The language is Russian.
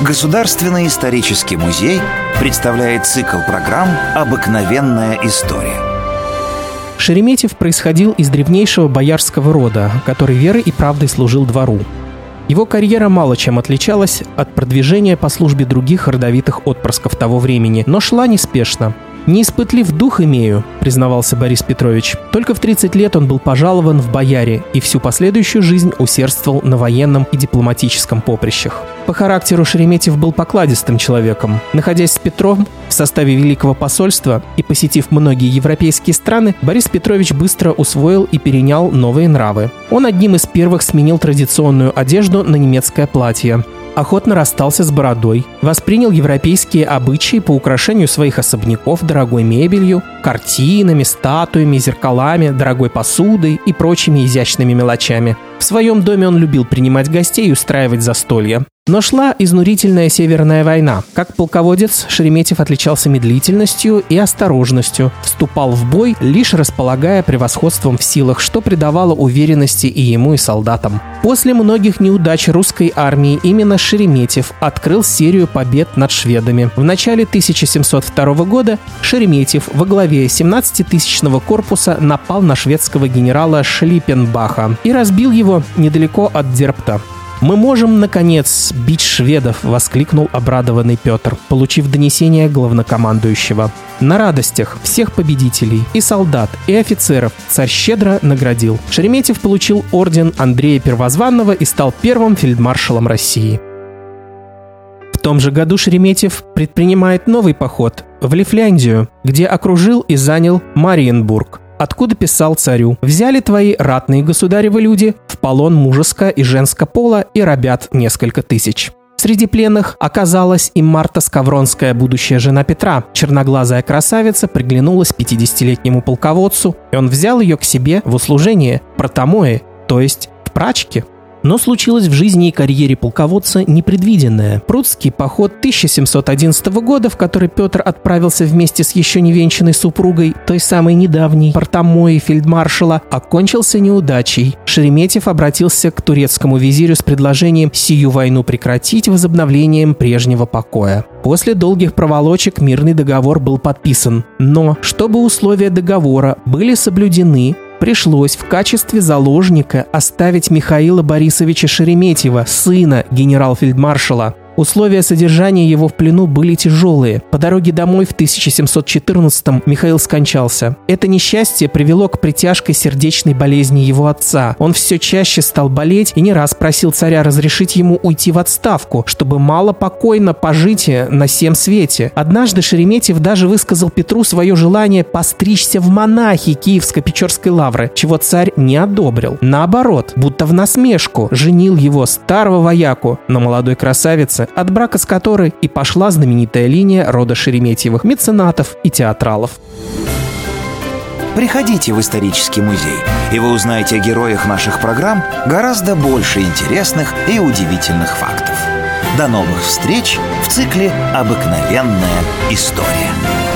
Государственный исторический музей представляет цикл программ «Обыкновенная история». Шереметьев происходил из древнейшего боярского рода, который верой и правдой служил двору. Его карьера мало чем отличалась от продвижения по службе других родовитых отпрысков того времени, но шла неспешно – «Не испытлив дух имею», — признавался Борис Петрович. Только в 30 лет он был пожалован в бояре и всю последующую жизнь усердствовал на военном и дипломатическом поприщах. По характеру Шереметьев был покладистым человеком. Находясь с Петром в составе Великого посольства и посетив многие европейские страны, Борис Петрович быстро усвоил и перенял новые нравы. Он одним из первых сменил традиционную одежду на немецкое платье охотно расстался с бородой, воспринял европейские обычаи по украшению своих особняков дорогой мебелью, картинами, статуями, зеркалами, дорогой посудой и прочими изящными мелочами. В своем доме он любил принимать гостей и устраивать застолья. Но шла изнурительная Северная война. Как полководец, Шереметьев отличался медлительностью и осторожностью, вступал в бой, лишь располагая превосходством в силах, что придавало уверенности и ему, и солдатам. После многих неудач русской армии именно Шереметьев открыл серию побед над шведами. В начале 1702 года Шереметьев во главе 17-тысячного корпуса напал на шведского генерала Шлиппенбаха и разбил его недалеко от Дерпта. «Мы можем, наконец, бить шведов!» — воскликнул обрадованный Петр, получив донесение главнокомандующего. На радостях всех победителей, и солдат, и офицеров царь щедро наградил. Шереметьев получил орден Андрея Первозванного и стал первым фельдмаршалом России. В том же году Шереметьев предпринимает новый поход в Лифляндию, где окружил и занял Мариенбург – откуда писал царю «Взяли твои ратные государевы люди в полон мужеско и женско пола и рабят несколько тысяч». Среди пленных оказалась и Марта Скавронская, будущая жена Петра. Черноглазая красавица приглянулась 50-летнему полководцу, и он взял ее к себе в услужение протомои, то есть в прачке. Но случилось в жизни и карьере полководца непредвиденное. Прудский поход 1711 года, в который Петр отправился вместе с еще невенчанной супругой, той самой недавней, портомои фельдмаршала, окончился неудачей. Шереметьев обратился к турецкому визирю с предложением сию войну прекратить возобновлением прежнего покоя. После долгих проволочек мирный договор был подписан. Но, чтобы условия договора были соблюдены, пришлось в качестве заложника оставить Михаила Борисовича Шереметьева, сына генерал-фельдмаршала. Условия содержания его в плену были тяжелые. По дороге домой в 1714-м Михаил скончался. Это несчастье привело к притяжкой сердечной болезни его отца. Он все чаще стал болеть и не раз просил царя разрешить ему уйти в отставку, чтобы мало покойно пожить на всем свете. Однажды Шереметьев даже высказал Петру свое желание постричься в монахи Киевско-Печорской лавры, чего царь не одобрил. Наоборот, будто в насмешку, женил его старого вояку на молодой красавице, от брака с которой и пошла знаменитая линия рода Шереметьевых меценатов и театралов. Приходите в исторический музей, и вы узнаете о героях наших программ гораздо больше интересных и удивительных фактов. До новых встреч в цикле «Обыкновенная история».